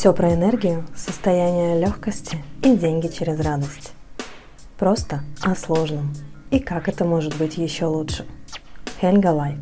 Все про энергию, состояние легкости и деньги через радость. Просто о сложном. И как это может быть еще лучше. Хельга Лайт.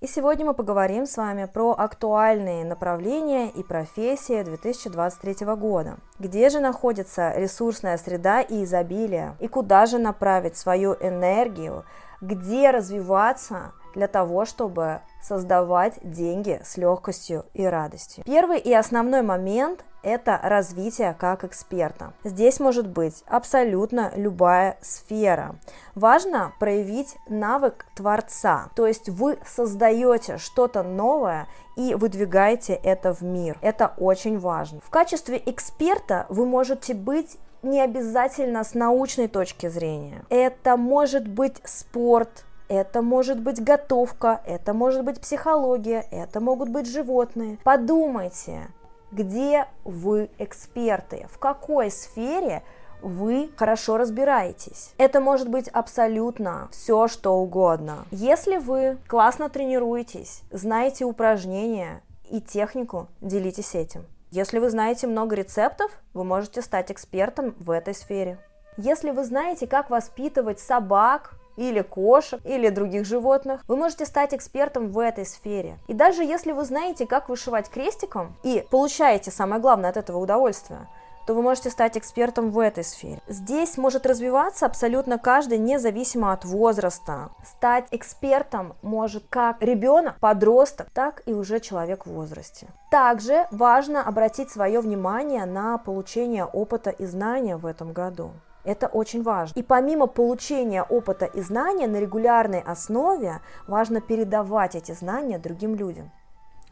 И сегодня мы поговорим с вами про актуальные направления и профессии 2023 года. Где же находится ресурсная среда и изобилие? И куда же направить свою энергию? Где развиваться для того, чтобы создавать деньги с легкостью и радостью. Первый и основной момент это развитие как эксперта. Здесь может быть абсолютно любая сфера. Важно проявить навык творца, то есть вы создаете что-то новое и выдвигаете это в мир. Это очень важно. В качестве эксперта вы можете быть не обязательно с научной точки зрения. Это может быть спорт, это может быть готовка, это может быть психология, это могут быть животные. Подумайте, где вы эксперты, в какой сфере вы хорошо разбираетесь. Это может быть абсолютно все, что угодно. Если вы классно тренируетесь, знаете упражнения и технику, делитесь этим. Если вы знаете много рецептов, вы можете стать экспертом в этой сфере. Если вы знаете, как воспитывать собак, или кошек, или других животных, вы можете стать экспертом в этой сфере. И даже если вы знаете, как вышивать крестиком, и получаете самое главное от этого удовольствие, то вы можете стать экспертом в этой сфере. Здесь может развиваться абсолютно каждый, независимо от возраста. Стать экспертом может как ребенок, подросток, так и уже человек в возрасте. Также важно обратить свое внимание на получение опыта и знания в этом году. Это очень важно. И помимо получения опыта и знания на регулярной основе, важно передавать эти знания другим людям.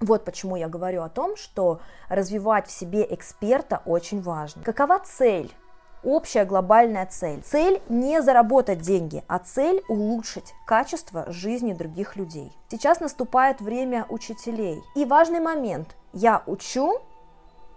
Вот почему я говорю о том, что развивать в себе эксперта очень важно. Какова цель? Общая глобальная цель. Цель не заработать деньги, а цель улучшить качество жизни других людей. Сейчас наступает время учителей. И важный момент. Я учу,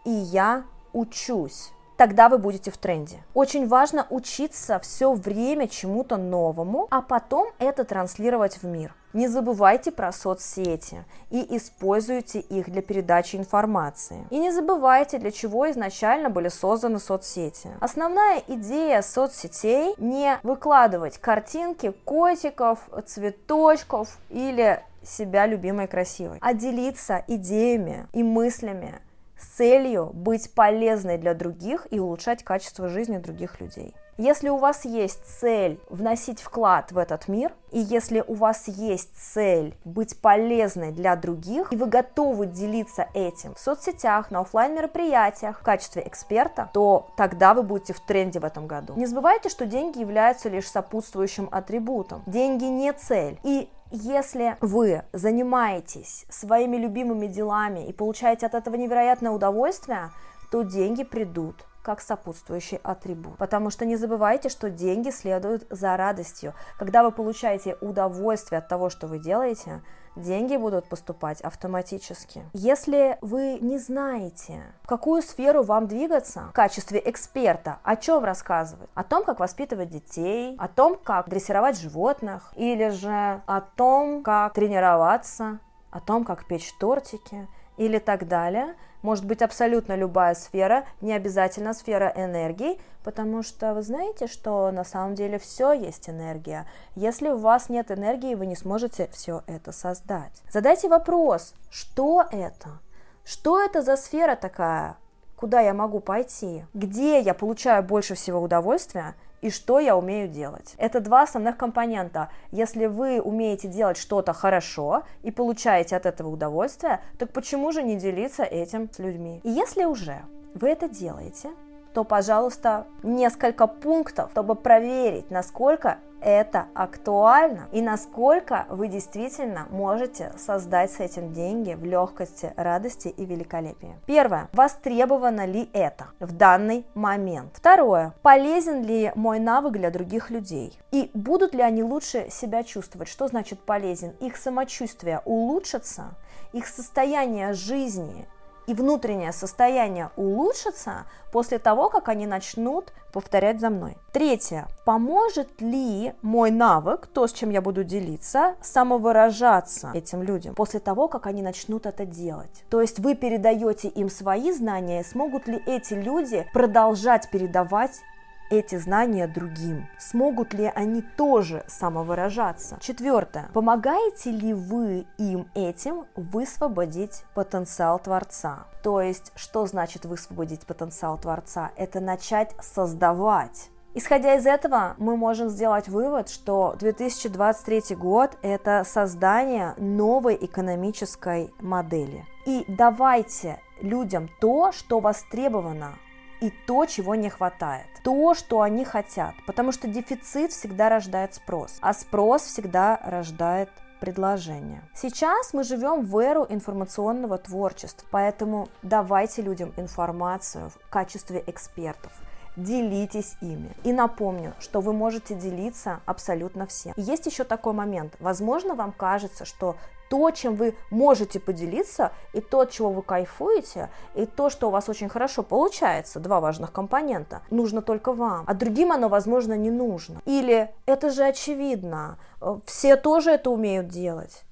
и я учусь тогда вы будете в тренде. Очень важно учиться все время чему-то новому, а потом это транслировать в мир. Не забывайте про соцсети и используйте их для передачи информации. И не забывайте, для чего изначально были созданы соцсети. Основная идея соцсетей не выкладывать картинки котиков, цветочков или себя любимой красивой, а делиться идеями и мыслями с целью быть полезной для других и улучшать качество жизни других людей. Если у вас есть цель вносить вклад в этот мир, и если у вас есть цель быть полезной для других, и вы готовы делиться этим в соцсетях, на офлайн мероприятиях в качестве эксперта, то тогда вы будете в тренде в этом году. Не забывайте, что деньги являются лишь сопутствующим атрибутом. Деньги не цель. И если вы занимаетесь своими любимыми делами и получаете от этого невероятное удовольствие, то деньги придут как сопутствующий атрибут. Потому что не забывайте, что деньги следуют за радостью. Когда вы получаете удовольствие от того, что вы делаете, деньги будут поступать автоматически. Если вы не знаете, в какую сферу вам двигаться в качестве эксперта, о чем рассказывать? О том, как воспитывать детей, о том, как дрессировать животных, или же о том, как тренироваться, о том, как печь тортики или так далее – может быть абсолютно любая сфера, не обязательно сфера энергии, потому что вы знаете, что на самом деле все есть энергия. Если у вас нет энергии, вы не сможете все это создать. Задайте вопрос, что это? Что это за сфера такая? Куда я могу пойти? Где я получаю больше всего удовольствия? И что я умею делать. Это два основных компонента. Если вы умеете делать что-то хорошо и получаете от этого удовольствие, так почему же не делиться этим с людьми? И если уже вы это делаете, то, пожалуйста, несколько пунктов, чтобы проверить, насколько это актуально и насколько вы действительно можете создать с этим деньги в легкости, радости и великолепии. Первое. Востребовано ли это в данный момент? Второе. Полезен ли мой навык для других людей? И будут ли они лучше себя чувствовать? Что значит полезен? Их самочувствие улучшится? Их состояние жизни и внутреннее состояние улучшится после того, как они начнут повторять за мной. Третье. Поможет ли мой навык, то, с чем я буду делиться, самовыражаться этим людям после того, как они начнут это делать? То есть вы передаете им свои знания, смогут ли эти люди продолжать передавать эти знания другим? Смогут ли они тоже самовыражаться? Четвертое. Помогаете ли вы им этим высвободить потенциал Творца? То есть, что значит высвободить потенциал Творца? Это начать создавать. Исходя из этого, мы можем сделать вывод, что 2023 год – это создание новой экономической модели. И давайте людям то, что востребовано и то, чего не хватает. То, что они хотят. Потому что дефицит всегда рождает спрос, а спрос всегда рождает предложение. Сейчас мы живем в эру информационного творчества, поэтому давайте людям информацию в качестве экспертов делитесь ими. И напомню, что вы можете делиться абсолютно всем. И есть еще такой момент. Возможно, вам кажется, что то, чем вы можете поделиться, и то, от чего вы кайфуете, и то, что у вас очень хорошо получается, два важных компонента, нужно только вам, а другим оно, возможно, не нужно. Или это же очевидно, э, все тоже это умеют делать.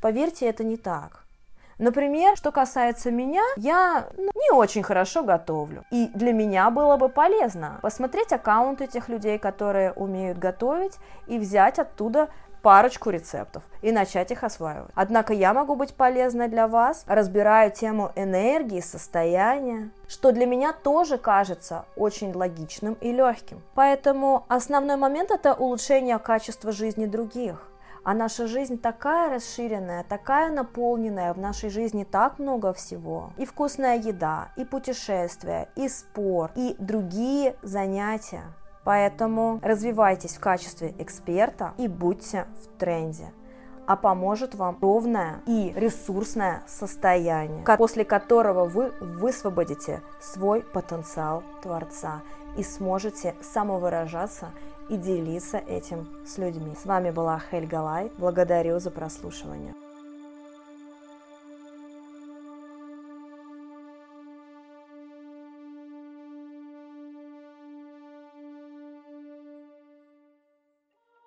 Поверьте, это не так. Например, что касается меня, я ну, не очень хорошо готовлю. И для меня было бы полезно посмотреть аккаунт этих людей, которые умеют готовить, и взять оттуда парочку рецептов и начать их осваивать. Однако я могу быть полезной для вас, разбираю тему энергии, состояния, что для меня тоже кажется очень логичным и легким. Поэтому основной момент это улучшение качества жизни других. А наша жизнь такая расширенная, такая наполненная, в нашей жизни так много всего. И вкусная еда, и путешествия, и спорт, и другие занятия. Поэтому развивайтесь в качестве эксперта и будьте в тренде а поможет вам ровное и ресурсное состояние, после которого вы высвободите свой потенциал Творца и сможете самовыражаться и делиться этим с людьми. С вами была Хельга Лайт. Благодарю за прослушивание.